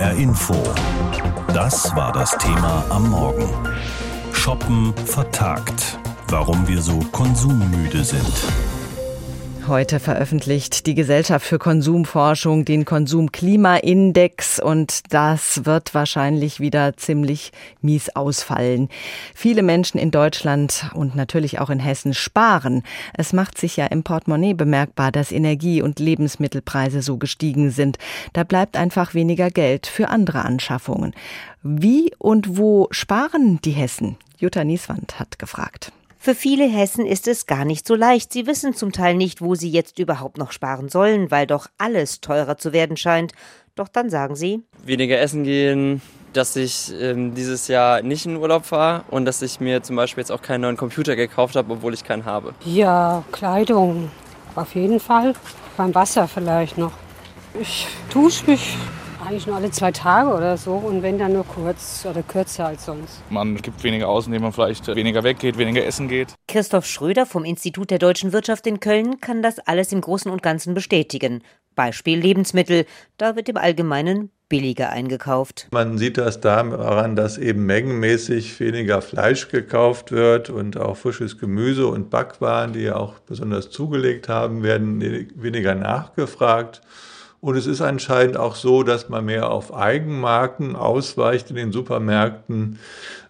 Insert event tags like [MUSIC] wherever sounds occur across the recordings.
HR Info. Das war das Thema am Morgen. Shoppen vertagt. Warum wir so konsummüde sind. Heute veröffentlicht die Gesellschaft für Konsumforschung den Konsumklimaindex und das wird wahrscheinlich wieder ziemlich mies ausfallen. Viele Menschen in Deutschland und natürlich auch in Hessen sparen. Es macht sich ja im Portemonnaie bemerkbar, dass Energie- und Lebensmittelpreise so gestiegen sind. Da bleibt einfach weniger Geld für andere Anschaffungen. Wie und wo sparen die Hessen? Jutta Nieswand hat gefragt. Für viele Hessen ist es gar nicht so leicht. Sie wissen zum Teil nicht, wo sie jetzt überhaupt noch sparen sollen, weil doch alles teurer zu werden scheint. Doch dann sagen sie, weniger essen gehen, dass ich ähm, dieses Jahr nicht in Urlaub fahre und dass ich mir zum Beispiel jetzt auch keinen neuen Computer gekauft habe, obwohl ich keinen habe. Ja, Kleidung auf jeden Fall. Beim Wasser vielleicht noch. Ich dusche mich eigentlich nur alle zwei Tage oder so und wenn dann nur kurz oder kürzer als sonst. Man gibt weniger aus, indem man vielleicht weniger weggeht, weniger essen geht. Christoph Schröder vom Institut der deutschen Wirtschaft in Köln kann das alles im Großen und Ganzen bestätigen. Beispiel Lebensmittel. Da wird im Allgemeinen billiger eingekauft. Man sieht das daran, dass eben mengenmäßig weniger Fleisch gekauft wird und auch frisches Gemüse und Backwaren, die ja auch besonders zugelegt haben, werden weniger nachgefragt. Und es ist anscheinend auch so, dass man mehr auf Eigenmarken ausweicht in den Supermärkten,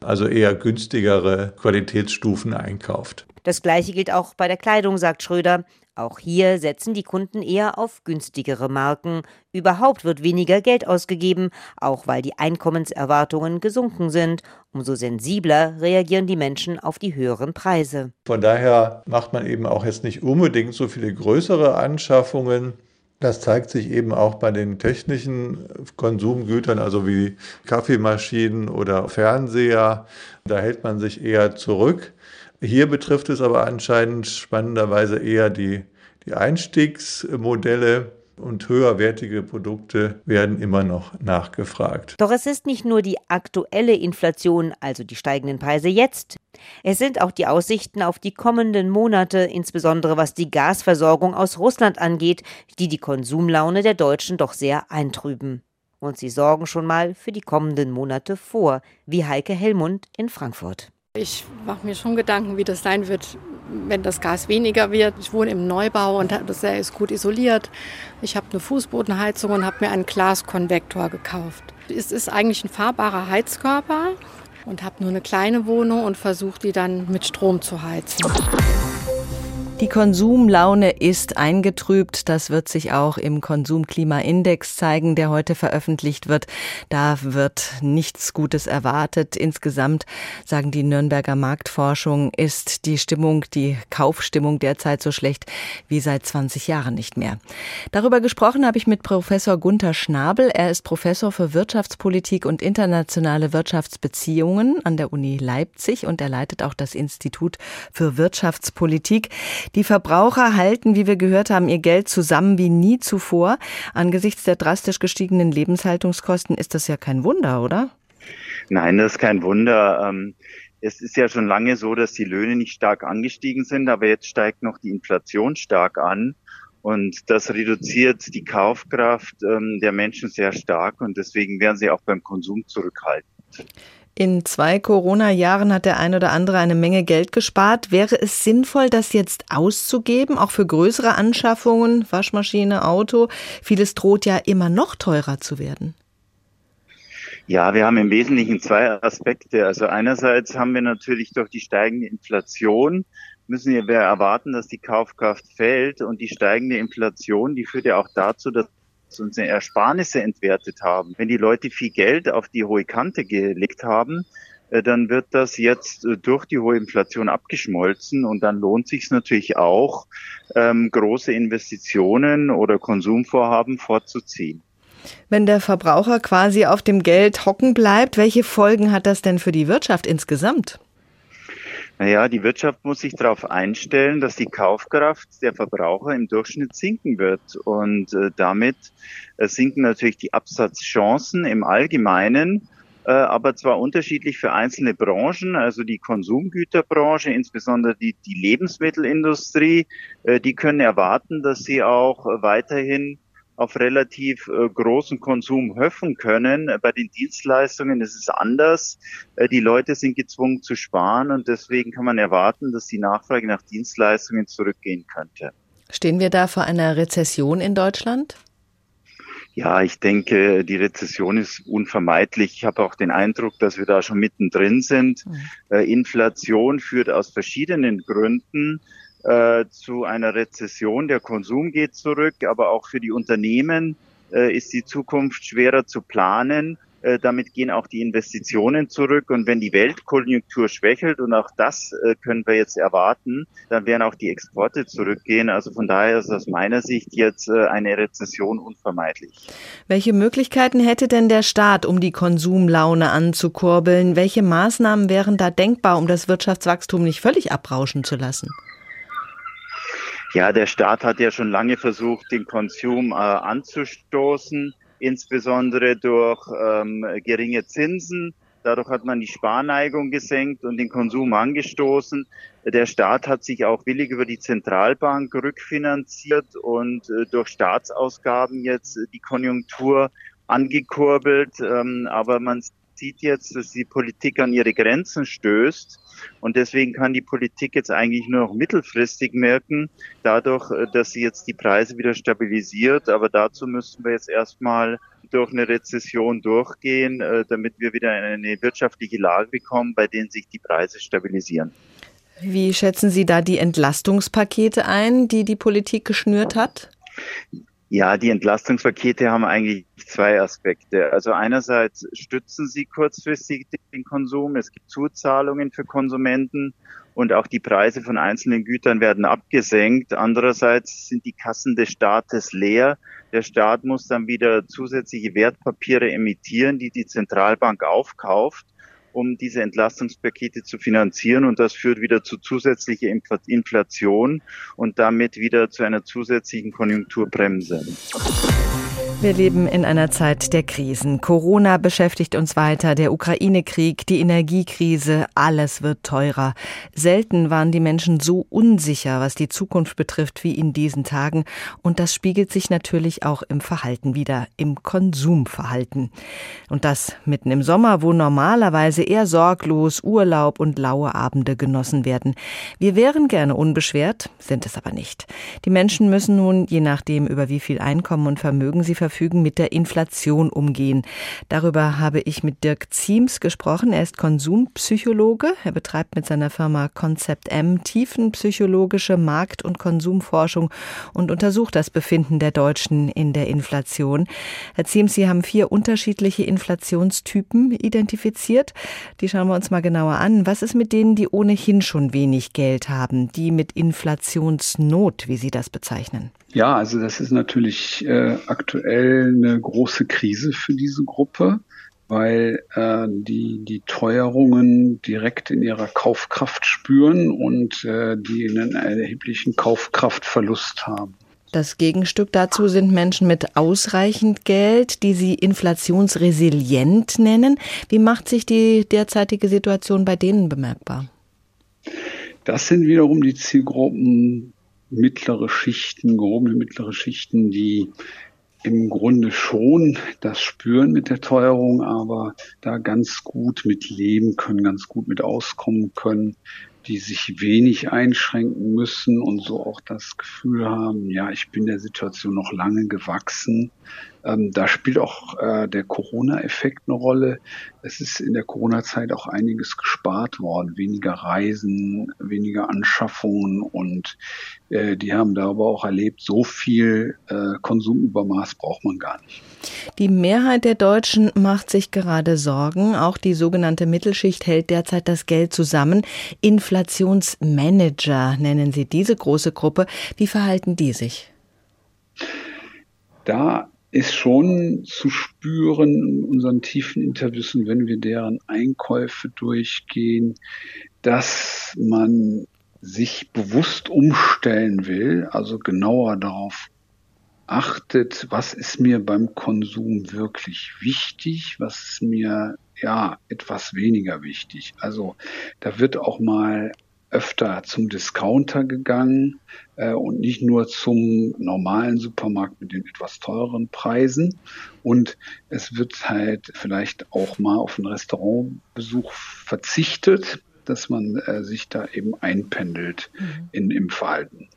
also eher günstigere Qualitätsstufen einkauft. Das Gleiche gilt auch bei der Kleidung, sagt Schröder. Auch hier setzen die Kunden eher auf günstigere Marken. Überhaupt wird weniger Geld ausgegeben, auch weil die Einkommenserwartungen gesunken sind. Umso sensibler reagieren die Menschen auf die höheren Preise. Von daher macht man eben auch jetzt nicht unbedingt so viele größere Anschaffungen. Das zeigt sich eben auch bei den technischen Konsumgütern, also wie Kaffeemaschinen oder Fernseher. Da hält man sich eher zurück. Hier betrifft es aber anscheinend spannenderweise eher die, die Einstiegsmodelle und höherwertige Produkte werden immer noch nachgefragt. Doch es ist nicht nur die aktuelle Inflation, also die steigenden Preise jetzt. Es sind auch die Aussichten auf die kommenden Monate, insbesondere was die Gasversorgung aus Russland angeht, die die Konsumlaune der Deutschen doch sehr eintrüben. Und sie sorgen schon mal für die kommenden Monate vor, wie Heike Hellmund in Frankfurt. Ich mache mir schon Gedanken, wie das sein wird, wenn das Gas weniger wird. Ich wohne im Neubau und das ist gut isoliert. Ich habe eine Fußbodenheizung und habe mir einen Glaskonvektor gekauft. Es ist eigentlich ein fahrbarer Heizkörper und habe nur eine kleine Wohnung und versuche die dann mit Strom zu heizen. Die Konsumlaune ist eingetrübt. Das wird sich auch im Konsumklimaindex zeigen, der heute veröffentlicht wird. Da wird nichts Gutes erwartet. Insgesamt, sagen die Nürnberger Marktforschung, ist die Stimmung, die Kaufstimmung derzeit so schlecht wie seit 20 Jahren nicht mehr. Darüber gesprochen habe ich mit Professor Gunther Schnabel. Er ist Professor für Wirtschaftspolitik und internationale Wirtschaftsbeziehungen an der Uni Leipzig und er leitet auch das Institut für Wirtschaftspolitik. Die Verbraucher halten, wie wir gehört haben, ihr Geld zusammen wie nie zuvor. Angesichts der drastisch gestiegenen Lebenshaltungskosten ist das ja kein Wunder, oder? Nein, das ist kein Wunder. Ähm, es ist ja schon lange so, dass die Löhne nicht stark angestiegen sind, aber jetzt steigt noch die Inflation stark an. Und das reduziert die Kaufkraft ähm, der Menschen sehr stark und deswegen werden sie auch beim Konsum zurückhaltend. In zwei Corona-Jahren hat der ein oder andere eine Menge Geld gespart. Wäre es sinnvoll, das jetzt auszugeben, auch für größere Anschaffungen, Waschmaschine, Auto? Vieles droht ja immer noch teurer zu werden. Ja, wir haben im Wesentlichen zwei Aspekte. Also einerseits haben wir natürlich durch die steigende Inflation müssen wir erwarten, dass die Kaufkraft fällt und die steigende Inflation, die führt ja auch dazu, dass unsere Ersparnisse entwertet haben. Wenn die Leute viel Geld auf die hohe Kante gelegt haben, äh, dann wird das jetzt äh, durch die hohe Inflation abgeschmolzen und dann lohnt sich natürlich auch, ähm, große Investitionen oder Konsumvorhaben vorzuziehen. Wenn der Verbraucher quasi auf dem Geld hocken bleibt, welche Folgen hat das denn für die Wirtschaft insgesamt? Naja, die Wirtschaft muss sich darauf einstellen, dass die Kaufkraft der Verbraucher im Durchschnitt sinken wird. Und äh, damit äh, sinken natürlich die Absatzchancen im Allgemeinen, äh, aber zwar unterschiedlich für einzelne Branchen, also die Konsumgüterbranche, insbesondere die, die Lebensmittelindustrie, äh, die können erwarten, dass sie auch weiterhin auf relativ äh, großen Konsum hoffen können. Bei den Dienstleistungen ist es anders. Äh, die Leute sind gezwungen zu sparen und deswegen kann man erwarten, dass die Nachfrage nach Dienstleistungen zurückgehen könnte. Stehen wir da vor einer Rezession in Deutschland? Ja, ich denke, die Rezession ist unvermeidlich. Ich habe auch den Eindruck, dass wir da schon mittendrin sind. Mhm. Inflation führt aus verschiedenen Gründen äh, zu einer Rezession. Der Konsum geht zurück, aber auch für die Unternehmen äh, ist die Zukunft schwerer zu planen. Äh, damit gehen auch die Investitionen zurück. Und wenn die Weltkonjunktur schwächelt, und auch das äh, können wir jetzt erwarten, dann werden auch die Exporte zurückgehen. Also von daher ist aus meiner Sicht jetzt äh, eine Rezession unvermeidlich. Welche Möglichkeiten hätte denn der Staat, um die Konsumlaune anzukurbeln? Welche Maßnahmen wären da denkbar, um das Wirtschaftswachstum nicht völlig abrauschen zu lassen? Ja, der Staat hat ja schon lange versucht, den Konsum äh, anzustoßen insbesondere durch ähm, geringe Zinsen. Dadurch hat man die Sparneigung gesenkt und den Konsum angestoßen. Der Staat hat sich auch willig über die Zentralbank rückfinanziert und äh, durch Staatsausgaben jetzt die Konjunktur angekurbelt. Ähm, aber man sieht jetzt, dass die Politik an ihre Grenzen stößt. Und deswegen kann die Politik jetzt eigentlich nur noch mittelfristig merken, dadurch, äh, dass sie jetzt die Preise wieder stabilisiert. Aber dazu müssen wir jetzt erstmal durch eine Rezession durchgehen, äh, damit wir wieder in eine wirtschaftliche Lage bekommen, bei denen sich die Preise stabilisieren. Wie schätzen Sie da die Entlastungspakete ein, die die Politik geschnürt hat? Ja, die Entlastungspakete haben eigentlich zwei Aspekte. Also einerseits stützen sie kurzfristig den Konsum. Es gibt Zuzahlungen für Konsumenten und auch die Preise von einzelnen Gütern werden abgesenkt. Andererseits sind die Kassen des Staates leer. Der Staat muss dann wieder zusätzliche Wertpapiere emittieren, die die Zentralbank aufkauft um diese Entlastungspakete zu finanzieren. Und das führt wieder zu zusätzlicher Inflation und damit wieder zu einer zusätzlichen Konjunkturbremse. Wir leben in einer Zeit der Krisen. Corona beschäftigt uns weiter, der Ukraine-Krieg, die Energiekrise, alles wird teurer. Selten waren die Menschen so unsicher, was die Zukunft betrifft, wie in diesen Tagen. Und das spiegelt sich natürlich auch im Verhalten wieder, im Konsumverhalten. Und das mitten im Sommer, wo normalerweise eher sorglos Urlaub und laue Abende genossen werden. Wir wären gerne unbeschwert, sind es aber nicht. Die Menschen müssen nun, je nachdem, über wie viel Einkommen und Vermögen sie mit der Inflation umgehen. Darüber habe ich mit Dirk Ziems gesprochen. Er ist Konsumpsychologe. Er betreibt mit seiner Firma Concept M tiefenpsychologische Markt- und Konsumforschung und untersucht das Befinden der Deutschen in der Inflation. Herr Ziems, Sie haben vier unterschiedliche Inflationstypen identifiziert. Die schauen wir uns mal genauer an. Was ist mit denen, die ohnehin schon wenig Geld haben, die mit Inflationsnot, wie Sie das bezeichnen? Ja, also das ist natürlich äh, aktuell eine große Krise für diese Gruppe, weil äh, die die Teuerungen direkt in ihrer Kaufkraft spüren und äh, die einen erheblichen Kaufkraftverlust haben. Das Gegenstück dazu sind Menschen mit ausreichend Geld, die sie inflationsresilient nennen. Wie macht sich die derzeitige Situation bei denen bemerkbar? Das sind wiederum die Zielgruppen mittlere Schichten, gehobene mittlere Schichten, die im Grunde schon das spüren mit der Teuerung, aber da ganz gut mit leben können, ganz gut mit auskommen können, die sich wenig einschränken müssen und so auch das Gefühl haben, ja, ich bin der Situation noch lange gewachsen. Ähm, da spielt auch äh, der Corona-Effekt eine Rolle. Es ist in der Corona-Zeit auch einiges gespart worden, weniger Reisen, weniger Anschaffungen und äh, die haben da aber auch erlebt, so viel äh, Konsumübermaß braucht man gar nicht. Die Mehrheit der Deutschen macht sich gerade Sorgen. Auch die sogenannte Mittelschicht hält derzeit das Geld zusammen. Inflationsmanager nennen sie diese große Gruppe. Wie verhalten die sich? Da ist schon zu spüren in unseren tiefen Interviews und wenn wir deren Einkäufe durchgehen, dass man sich bewusst umstellen will, also genauer darauf achtet, was ist mir beim Konsum wirklich wichtig, was ist mir ja etwas weniger wichtig. Also da wird auch mal öfter zum Discounter gegangen äh, und nicht nur zum normalen Supermarkt mit den etwas teureren Preisen. Und es wird halt vielleicht auch mal auf einen Restaurantbesuch verzichtet dass man äh, sich da eben einpendelt mhm. in, im Verhalten.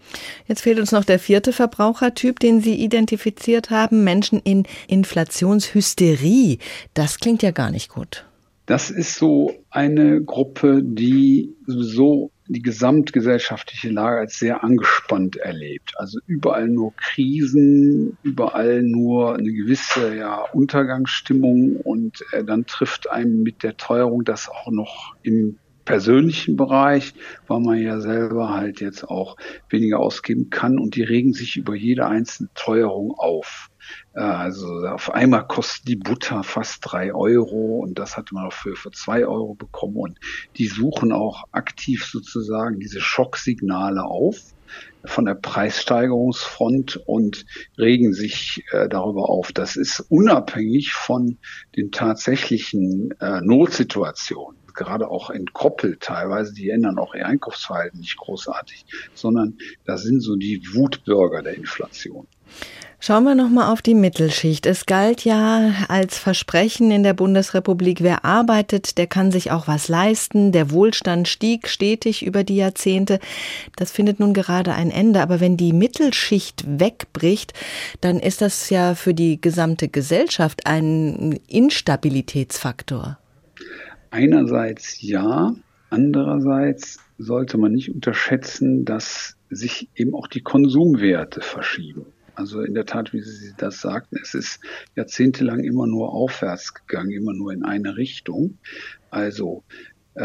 Jetzt fehlt uns noch der vierte Verbrauchertyp, den Sie identifiziert haben, Menschen in Inflationshysterie. Das klingt ja gar nicht gut. Das ist so eine Gruppe, die so die gesamtgesellschaftliche Lage als sehr angespannt erlebt. Also überall nur Krisen, überall nur eine gewisse ja, Untergangsstimmung und äh, dann trifft einem mit der Teuerung das auch noch im persönlichen Bereich, weil man ja selber halt jetzt auch weniger ausgeben kann und die regen sich über jede einzelne Teuerung auf. Äh, also auf einmal kostet die Butter fast drei Euro und das hat man auch für, für zwei Euro bekommen und die suchen auch aktiv sozusagen diese Schocksignale auf von der Preissteigerungsfront und regen sich äh, darüber auf. Das ist unabhängig von den tatsächlichen äh, Notsituationen gerade auch entkoppelt teilweise, die ändern auch ihr Einkaufsverhalten nicht großartig, sondern das sind so die Wutbürger der Inflation. Schauen wir noch mal auf die Mittelschicht. Es galt ja als Versprechen in der Bundesrepublik, wer arbeitet, der kann sich auch was leisten. Der Wohlstand stieg stetig über die Jahrzehnte. Das findet nun gerade ein Ende. Aber wenn die Mittelschicht wegbricht, dann ist das ja für die gesamte Gesellschaft ein Instabilitätsfaktor. Einerseits ja, andererseits sollte man nicht unterschätzen, dass sich eben auch die Konsumwerte verschieben. Also in der Tat, wie Sie das sagten, es ist jahrzehntelang immer nur aufwärts gegangen, immer nur in eine Richtung. Also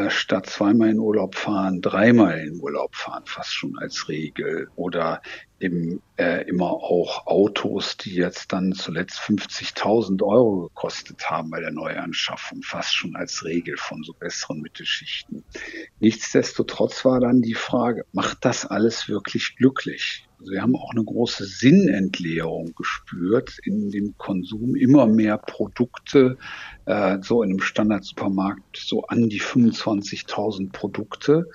statt zweimal in Urlaub fahren, dreimal in Urlaub fahren, fast schon als Regel. Oder eben äh, immer auch Autos, die jetzt dann zuletzt 50.000 Euro gekostet haben bei der Neuanschaffung, fast schon als Regel von so besseren Mittelschichten. Nichtsdestotrotz war dann die Frage, macht das alles wirklich glücklich? Also wir haben auch eine große Sinnentleerung gespürt in dem Konsum. Immer mehr Produkte, äh, so in einem Standardsupermarkt so an die 25.000 Produkte.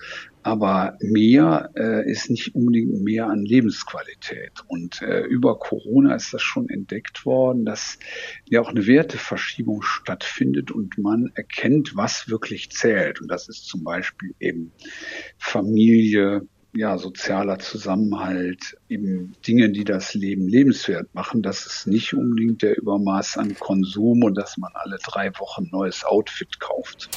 Aber mehr äh, ist nicht unbedingt mehr an Lebensqualität. Und äh, über Corona ist das schon entdeckt worden, dass ja auch eine Werteverschiebung stattfindet und man erkennt, was wirklich zählt. Und das ist zum Beispiel eben Familie, ja, sozialer Zusammenhalt, eben Dinge, die das Leben lebenswert machen. Das ist nicht unbedingt der Übermaß an Konsum und dass man alle drei Wochen neues Outfit kauft.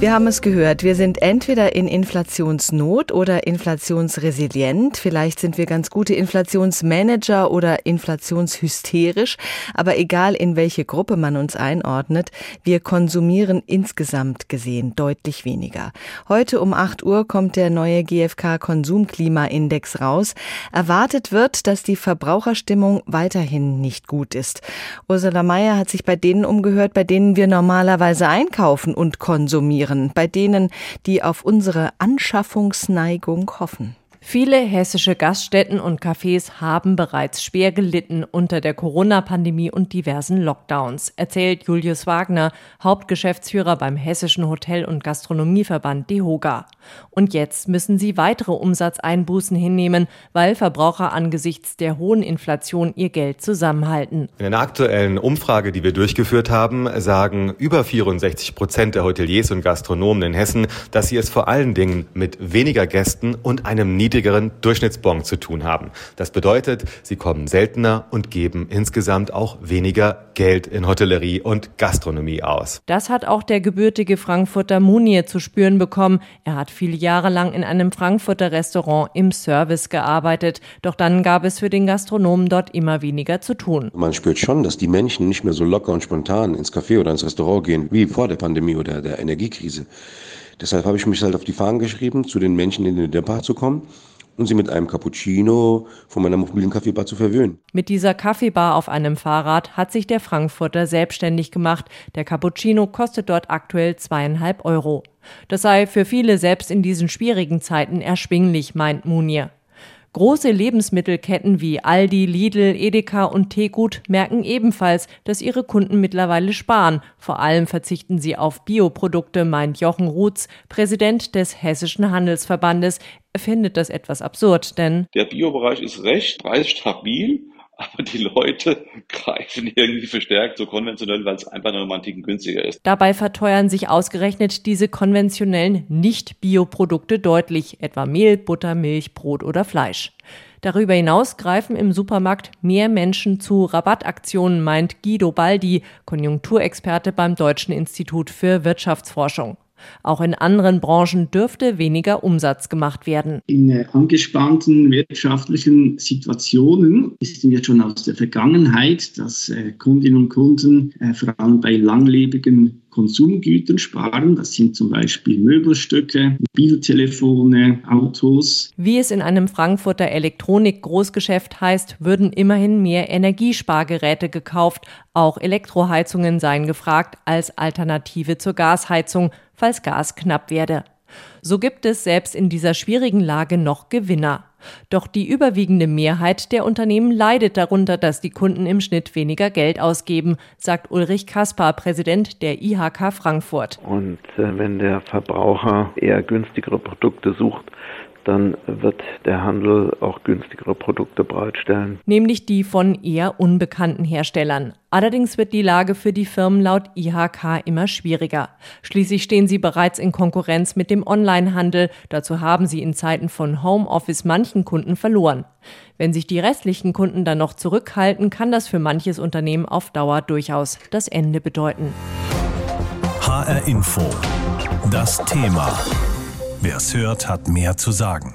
Wir haben es gehört, wir sind entweder in Inflationsnot oder inflationsresilient. Vielleicht sind wir ganz gute Inflationsmanager oder inflationshysterisch. Aber egal in welche Gruppe man uns einordnet, wir konsumieren insgesamt gesehen deutlich weniger. Heute um 8 Uhr kommt der neue GfK Konsumklimaindex raus. Erwartet wird, dass die Verbraucherstimmung weiterhin nicht gut ist. Ursula Mayer hat sich bei denen umgehört, bei denen wir normalerweise einkaufen und konsumieren reagieren, bei denen, die auf unsere Anschaffungsneigung hoffen. Viele hessische Gaststätten und Cafés haben bereits schwer gelitten unter der Corona-Pandemie und diversen Lockdowns, erzählt Julius Wagner, Hauptgeschäftsführer beim Hessischen Hotel- und Gastronomieverband DEHOGA. Und jetzt müssen sie weitere Umsatzeinbußen hinnehmen, weil Verbraucher angesichts der hohen Inflation ihr Geld zusammenhalten. In einer aktuellen Umfrage, die wir durchgeführt haben, sagen über 64 Prozent der Hoteliers und Gastronomen in Hessen, dass sie es vor allen Dingen mit weniger Gästen und einem niedrigeren Durchschnittsbon zu tun haben. Das bedeutet, sie kommen seltener und geben insgesamt auch weniger Geld in Hotellerie und Gastronomie aus. Das hat auch der gebürtige Frankfurter Munier zu spüren bekommen. Er hat viele Jahre lang in einem Frankfurter Restaurant im Service gearbeitet. Doch dann gab es für den Gastronomen dort immer weniger zu tun. Man spürt schon, dass die Menschen nicht mehr so locker und spontan ins Café oder ins Restaurant gehen wie vor der Pandemie oder der Energiekrise. Deshalb habe ich mich halt auf die Fahnen geschrieben, zu den Menschen in den Bar zu kommen und sie mit einem Cappuccino von meiner mobilen Kaffeebar zu verwöhnen. Mit dieser Kaffeebar auf einem Fahrrad hat sich der Frankfurter selbstständig gemacht. Der Cappuccino kostet dort aktuell zweieinhalb Euro. Das sei für viele selbst in diesen schwierigen Zeiten erschwinglich, meint Munir. Große Lebensmittelketten wie Aldi, Lidl, Edeka und Tegut merken ebenfalls, dass ihre Kunden mittlerweile sparen. Vor allem verzichten sie auf Bioprodukte, meint Jochen Ruths, Präsident des Hessischen Handelsverbandes. Er findet das etwas absurd, denn der Biobereich ist recht preisstabil aber die Leute [LAUGHS] greifen irgendwie verstärkt so konventionell, weil es einfach noch mal einen günstiger ist. Dabei verteuern sich ausgerechnet diese konventionellen Nicht-Bioprodukte deutlich, etwa Mehl, Butter, Milch, Brot oder Fleisch. Darüber hinaus greifen im Supermarkt mehr Menschen zu Rabattaktionen, meint Guido Baldi, Konjunkturexperte beim Deutschen Institut für Wirtschaftsforschung. Auch in anderen Branchen dürfte weniger Umsatz gemacht werden. In angespannten wirtschaftlichen Situationen wissen wir schon aus der Vergangenheit, dass äh, Kundinnen und Kunden äh, vor allem bei langlebigen Konsumgütern sparen. Das sind zum Beispiel Möbelstücke, Mobiltelefone, Autos. Wie es in einem Frankfurter Elektronik-Großgeschäft heißt, würden immerhin mehr Energiespargeräte gekauft. Auch Elektroheizungen seien gefragt als Alternative zur Gasheizung, falls Gas knapp werde. So gibt es selbst in dieser schwierigen Lage noch Gewinner. Doch die überwiegende Mehrheit der Unternehmen leidet darunter, dass die Kunden im Schnitt weniger Geld ausgeben, sagt Ulrich Kaspar, Präsident der IHK Frankfurt. Und äh, wenn der Verbraucher eher günstigere Produkte sucht, dann wird der Handel auch günstigere Produkte bereitstellen. Nämlich die von eher unbekannten Herstellern. Allerdings wird die Lage für die Firmen laut IHK immer schwieriger. Schließlich stehen sie bereits in Konkurrenz mit dem Onlinehandel. Dazu haben sie in Zeiten von Homeoffice manchen Kunden verloren. Wenn sich die restlichen Kunden dann noch zurückhalten, kann das für manches Unternehmen auf Dauer durchaus das Ende bedeuten. HR Info. Das Thema. Wer es hört, hat mehr zu sagen.